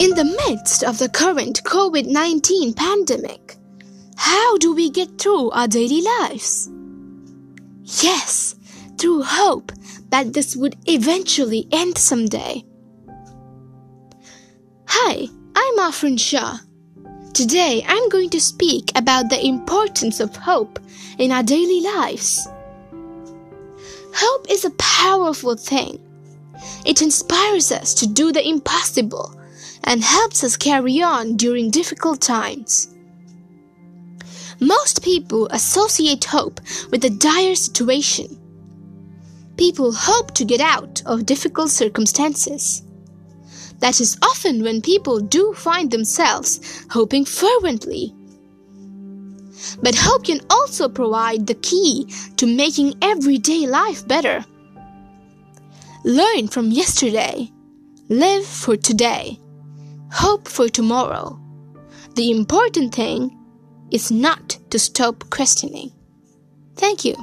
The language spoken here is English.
In the midst of the current COVID 19 pandemic, how do we get through our daily lives? Yes, through hope that this would eventually end someday. Hi, I'm Afrin Shah. Today I'm going to speak about the importance of hope in our daily lives. Hope is a powerful thing. It inspires us to do the impossible and helps us carry on during difficult times. Most people associate hope with a dire situation. People hope to get out of difficult circumstances. That is often when people do find themselves hoping fervently. But hope can also provide the key to making everyday life better. Learn from yesterday. Live for today. Hope for tomorrow. The important thing is not to stop questioning. Thank you.